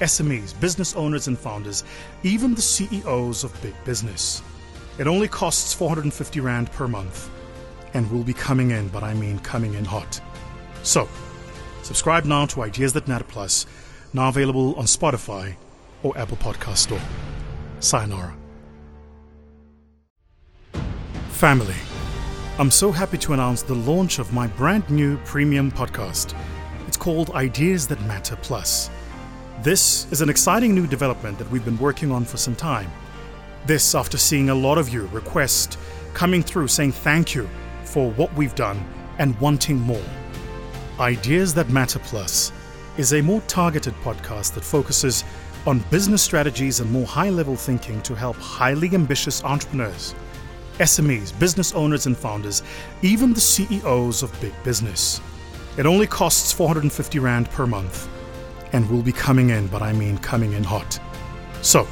SMEs, business owners, and founders, even the CEOs of big business. It only costs 450 Rand per month and will be coming in, but I mean coming in hot. So, subscribe now to Ideas That Matter Plus, now available on Spotify or Apple Podcast Store. Sayonara. Family. I'm so happy to announce the launch of my brand new premium podcast. It's called Ideas That Matter Plus. This is an exciting new development that we've been working on for some time. This after seeing a lot of you request coming through saying thank you for what we've done and wanting more. Ideas That Matter Plus is a more targeted podcast that focuses on business strategies and more high level thinking to help highly ambitious entrepreneurs, SMEs, business owners, and founders, even the CEOs of big business. It only costs 450 Rand per month and will be coming in, but I mean coming in hot. So,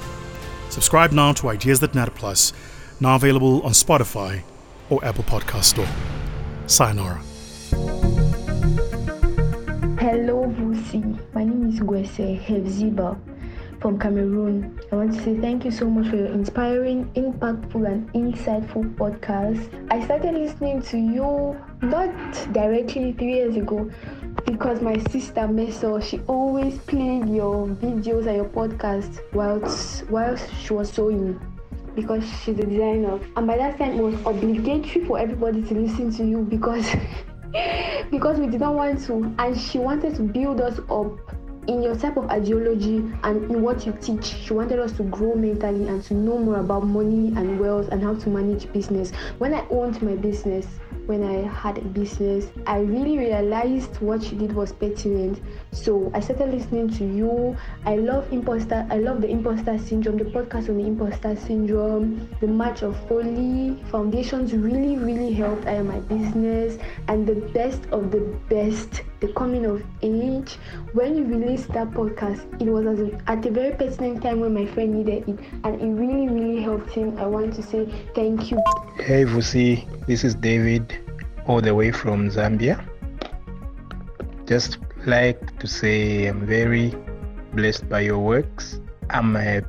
subscribe now to Ideas That Matter Plus, now available on Spotify or Apple Podcast Store. Sayonara. Hello, Vusi. My name is Gwese Hevziba from Cameroon. I want to say thank you so much for your inspiring, impactful, and insightful podcast. I started listening to you not directly three years ago because my sister Meso, she always played your videos and your podcast whilst whilst she was sewing because she's a designer. And by that time, it was obligatory for everybody to listen to you because because we did not want to, and she wanted to build us up in your type of ideology and in what you teach. She wanted us to grow mentally and to know more about money and wealth and how to manage business. When I owned my business, when I had a business, I really realized what she did was pertinent. So I started listening to you. I love imposter. I love the imposter syndrome. The podcast on the imposter syndrome, the March of Folly foundations really, really helped I am my business. And the best of the best, the coming of age. When you released that podcast, it was at a very pertinent time when my friend needed it, and it really, really helped him. I want to say thank you. Hey Vusi, this is David, all the way from Zambia. Just like to say I'm very blessed by your works. I'm a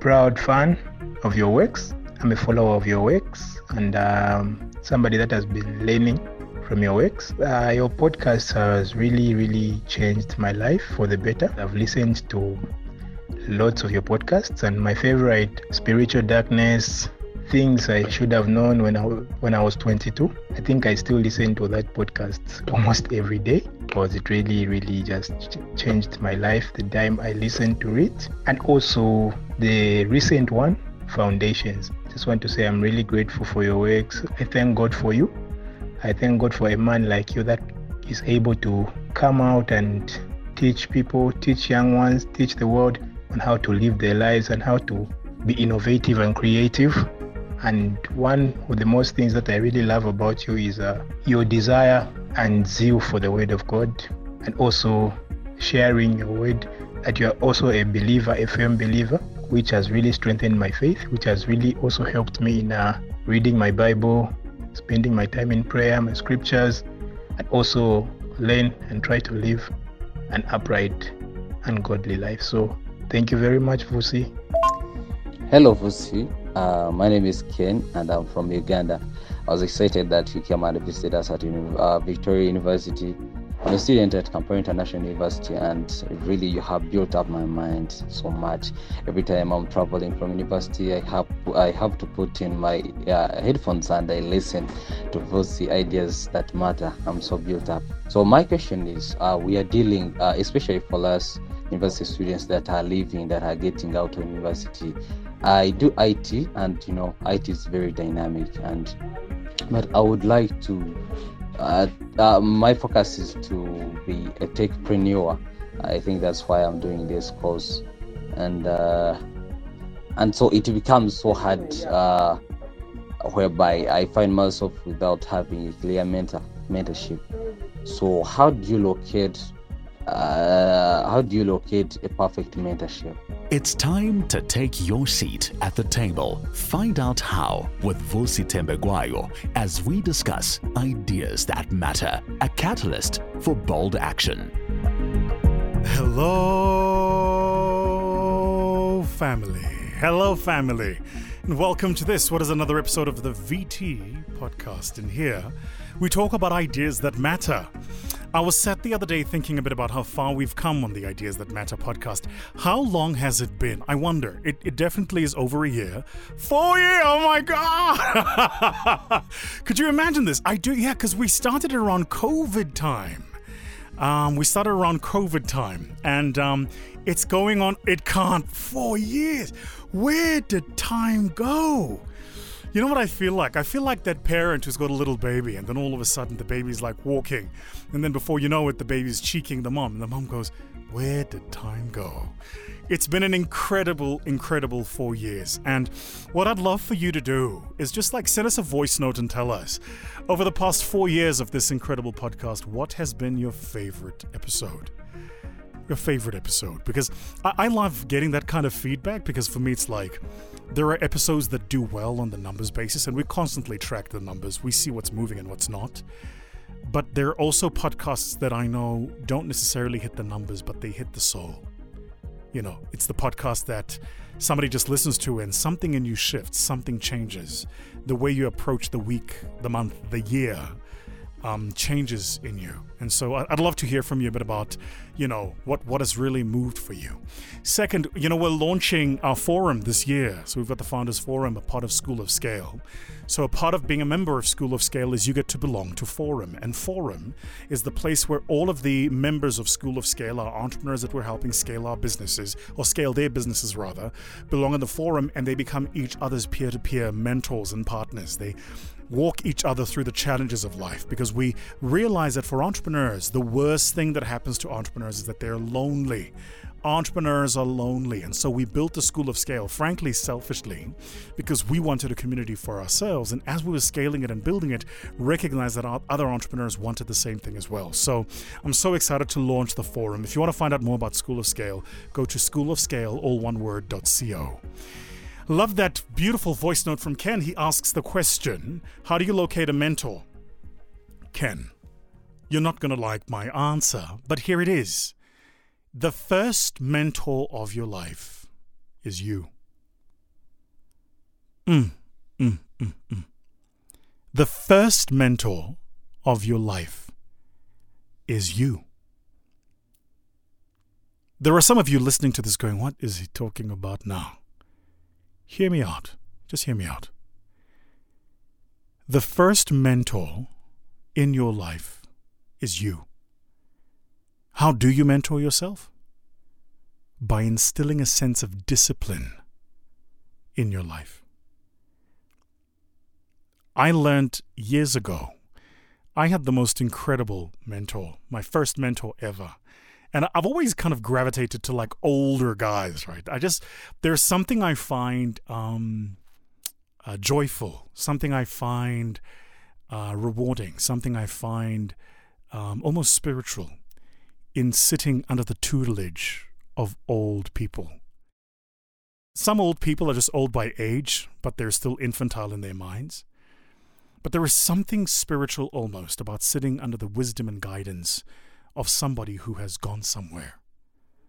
proud fan of your works. I'm a follower of your works and um, somebody that has been learning from your works. Uh, your podcast has really, really changed my life for the better. I've listened to lots of your podcasts, and my favorite, Spiritual Darkness, things I should have known when I when I was 22. I think I still listen to that podcast almost every day because it really really just ch- changed my life the time I listened to it. And also the recent one foundations. Just want to say I'm really grateful for your works. I thank God for you. I thank God for a man like you that is able to come out and teach people teach young ones teach the world on how to live their lives and how to be innovative and creative and one of the most things that I really love about you is uh, your desire and zeal for the Word of God, and also sharing your word. That you are also a believer, a firm believer, which has really strengthened my faith, which has really also helped me in uh, reading my Bible, spending my time in prayer, my scriptures, and also learn and try to live an upright and godly life. So, thank you very much, Vusi. Hello, Vusi. Uh, my name is Ken, and I'm from Uganda. I was excited that you came and visited us at uh, Victoria University. I'm a student at Kampala International University, and really, you have built up my mind so much. Every time I'm traveling from university, I have I have to put in my uh, headphones and I listen to Vusi ideas that matter. I'm so built up. So my question is, uh, we are dealing, uh, especially for us university students that are leaving, that are getting out of university. I do IT, and you know, IT is very dynamic, and but I would like to. Uh, uh, my focus is to be a techpreneur. I think that's why I'm doing this course, and uh, and so it becomes so hard uh, whereby I find myself without having a clear mentor mentorship. So how do you locate uh, how do you locate a perfect mentorship? It's time to take your seat at the table. Find out how with Vusi Thembekwayo as we discuss ideas that matter, a catalyst for bold action. Hello, family. Hello, family. And welcome to this, what is another episode of the VT podcast. And here we talk about ideas that matter. I was sat the other day thinking a bit about how far we've come on the Ideas That Matter podcast. How long has it been? I wonder. It, it definitely is over a year. Four years! Oh my God! Could you imagine this? I do, yeah, because we started around COVID time. Um, we started around COVID time, and um, it's going on. It can't. Four years. Where did time go? You know what I feel like? I feel like that parent who's got a little baby, and then all of a sudden the baby's like walking, and then before you know it, the baby's cheeking the mom, and the mom goes, Where did time go? It's been an incredible, incredible four years. And what I'd love for you to do is just like send us a voice note and tell us over the past four years of this incredible podcast, what has been your favorite episode? Your favorite episode? Because I, I love getting that kind of feedback because for me, it's like, there are episodes that do well on the numbers basis, and we constantly track the numbers. We see what's moving and what's not. But there are also podcasts that I know don't necessarily hit the numbers, but they hit the soul. You know, it's the podcast that somebody just listens to and something in you shifts, something changes. The way you approach the week, the month, the year um, changes in you. And so I'd love to hear from you a bit about, you know, what, what has really moved for you. Second, you know, we're launching our forum this year. So we've got the Founders Forum, a part of School of Scale. So a part of being a member of School of Scale is you get to belong to Forum. And Forum is the place where all of the members of School of Scale, our entrepreneurs that we're helping scale our businesses, or scale their businesses rather, belong in the forum and they become each other's peer to peer mentors and partners. They walk each other through the challenges of life because we realize that for entrepreneurs, the worst thing that happens to entrepreneurs is that they're lonely. Entrepreneurs are lonely, and so we built the School of Scale, frankly, selfishly, because we wanted a community for ourselves. And as we were scaling it and building it, recognized that other entrepreneurs wanted the same thing as well. So I'm so excited to launch the forum. If you want to find out more about School of Scale, go to schoolofscale, all one word, .co. Love that beautiful voice note from Ken. He asks the question How do you locate a mentor? Ken, you're not going to like my answer, but here it is. The first mentor of your life is you. Mm, mm, mm, mm. The first mentor of your life is you. There are some of you listening to this going, What is he talking about now? Hear me out. Just hear me out. The first mentor in your life is you. How do you mentor yourself? By instilling a sense of discipline in your life. I learned years ago, I had the most incredible mentor, my first mentor ever. And I've always kind of gravitated to like older guys, right? I just, there's something I find um, uh, joyful, something I find uh, rewarding, something I find um, almost spiritual in sitting under the tutelage of old people. Some old people are just old by age, but they're still infantile in their minds. But there is something spiritual almost about sitting under the wisdom and guidance of somebody who has gone somewhere,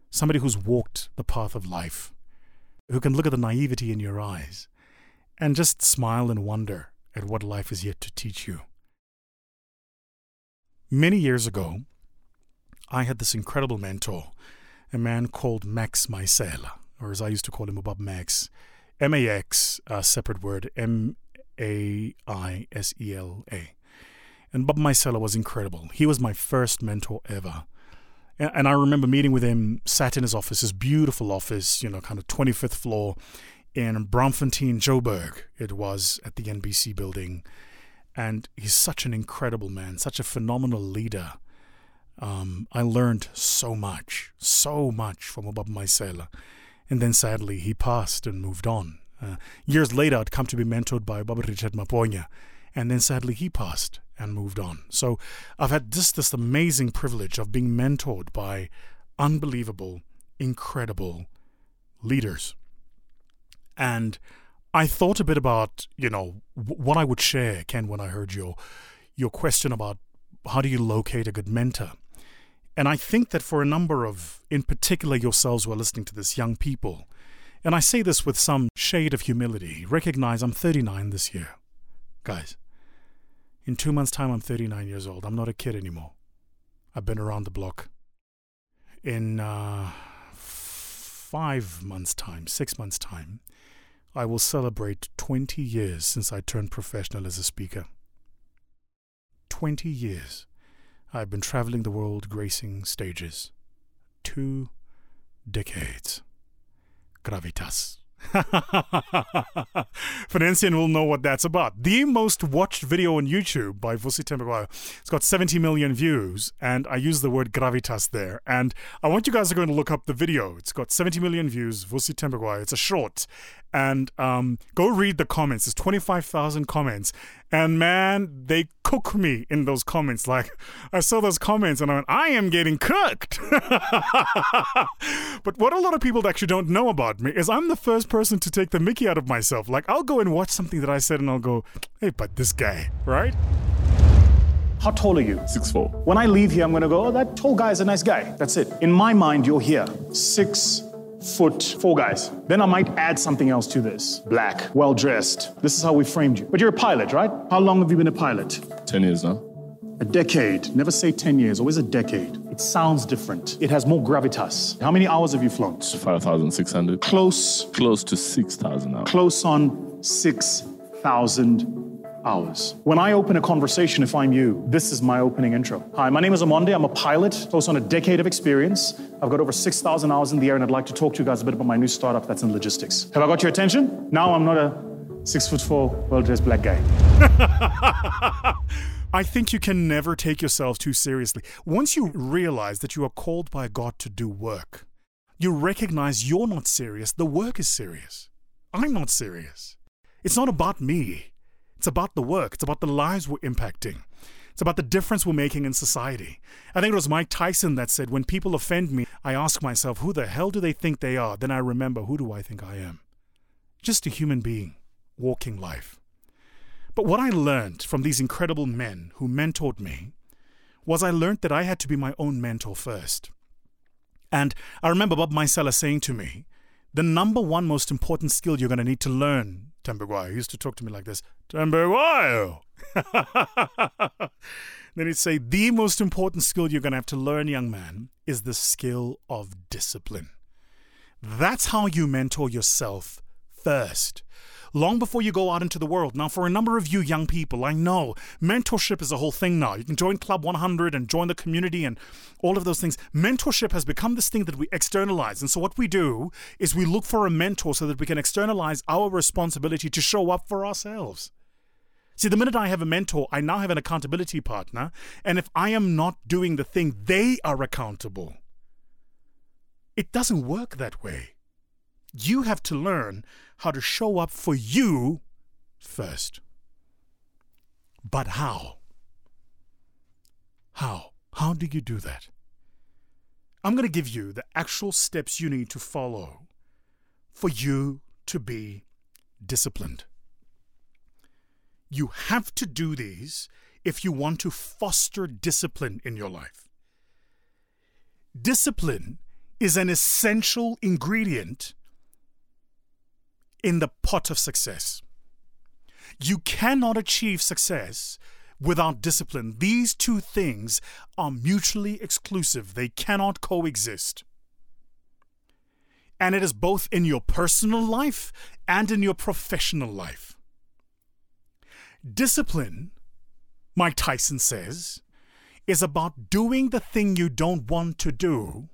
somebody who's walked the path of life, who can look at the naivety in your eyes and just smile and wonder at what life is yet to teach you. Many years ago, I had this incredible mentor, a man called Max Maisela, or as I used to call him above Max, M A X, a separate word, M A I S E L A. And Bob Maisela was incredible. He was my first mentor ever. And I remember meeting with him, sat in his office, his beautiful office, you know, kind of 25th floor in Braamfontein, Joburg. It was at the NBC building. And he's such an incredible man, such a phenomenal leader. Um, I learned so much, so much from Bob Maisela. And then sadly, he passed and moved on. Uh, years later, I'd come to be mentored by Bob Richard Maponya. And then sadly, he passed and moved on. So I've had just this amazing privilege of being mentored by unbelievable, incredible leaders. And I thought a bit about, you know, what I would share, Ken, when I heard your your question about how do you locate a good mentor. And I think that for a number of, in particular yourselves who are listening to this, young people, and I say this with some shade of humility, recognize I'm 39 this year. Guys, in two months' time, I'm 39 years old. I'm not a kid anymore. I've been around the block. In uh, five months' time, six months' time, I will celebrate 20 years since I turned professional as a speaker. 20 years. I've been traveling the world gracing stages. Two decades. Gravitas. Financian will know what that's about. The most watched video on YouTube by Vusi Thembekwayo. It's got 70 million views, and I use the word gravitas there. And I want you guys to go and look up the video. It's got 70 million views, Vusi Thembekwayo. It's a short. And um, go read the comments. There's 25,000 comments. And man, they cook me in those comments. Like, I saw those comments and I went, I am getting cooked. but what a lot of people actually don't know about me is I'm the first person to take the mickey out of myself. Like, I'll go and watch something that I said and I'll go, hey, but this guy, right? How tall are you? Six four. When I leave here, I'm going to go, oh, that tall guy is a nice guy. That's it. In my mind, you're here. Six foot four guys. Then I might add something else to this. Black, well dressed. This is how we framed you. But you're a pilot, right? How long have you been a pilot? Ten years now. A decade. Never say 10 years, always a decade. It sounds different. It has more gravitas. How many hours have you flown? Five thousand six hundred. Close, Close to six thousand hours. close on 6,000 hours. When I open a conversation, if I'm you, this is my opening intro. Hi, my name is Amonde. I'm a pilot, close on a decade of experience. I've got over 6,000 hours in the air, and I'd like to talk to you guys a bit about my new startup that's in logistics. Have I got your attention? Now I'm not a six foot four, well dressed black guy. I think you can never take yourself too seriously. Once you realize that you are called by God to do work, you recognize you're not serious, the work is serious. I'm not serious. It's not about me, it's about the work, it's about the lives we're impacting. It's about the difference we're making in society. I think it was Mike Tyson that said, When people offend me, I ask myself, Who the hell do they think they are? Then I remember, Who do I think I am? Just a human being walking life. But what I learned from these incredible men who mentored me was I learned that I had to be my own mentor first. And I remember Bob Maisela saying to me, the number one most important skill you're going to need to learn, Thembekwayo, he used to talk to me like this, Thembekwayo. then he'd say, the most important skill you're going to have to learn, young man, is the skill of discipline. That's how you mentor yourself first long before you go out into the world. Now, for a number of you young people, I know mentorship is a whole thing now. You can join Club 100 and join the community and all of those things. Mentorship has become this thing that we externalize. And so, what we do is we look for a mentor so that we can externalize our responsibility to show up for ourselves. See, the minute I have a mentor, I now have an accountability partner. And if I am not doing the thing, they are accountable. It doesn't work that way. You have to learn how to show up for you first. But how? How? How do you do that? I'm going to give you the actual steps you need to follow for you to be disciplined. You have to do these if you want to foster discipline in your life. Discipline is an essential ingredient in the pot of success. You cannot achieve success without discipline. These two things are mutually exclusive, they cannot coexist. And it is both in your personal life and in your professional life. Discipline, Mike Tyson says, is about doing the thing you don't want to do,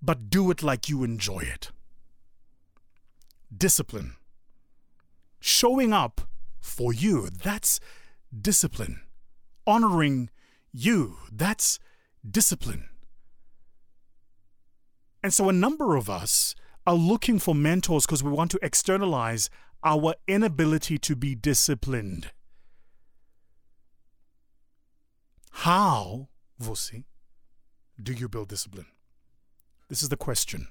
but do it like you enjoy it discipline. Showing up for you, that's discipline. Honoring you, that's discipline. And so a number of us are looking for mentors because we want to externalize our inability to be disciplined. How, Vusi, do you build discipline? This is the question.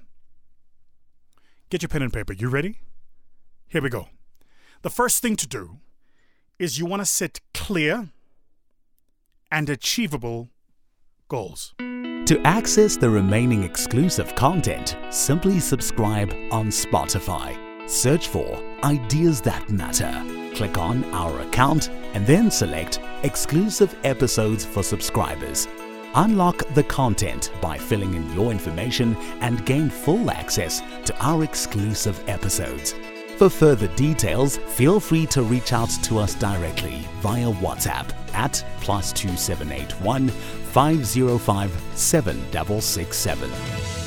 Get your pen and paper. You ready? Here we go. The first thing to do is you want to set clear and achievable goals. To access the remaining exclusive content, simply subscribe on Spotify. Search for Ideas That Matter. Click on our account and then select Exclusive Episodes for Subscribers. Unlock the content by filling in your information and gain full access to our exclusive episodes. For further details, feel free to reach out to us directly via WhatsApp at plus 2781 505 7667.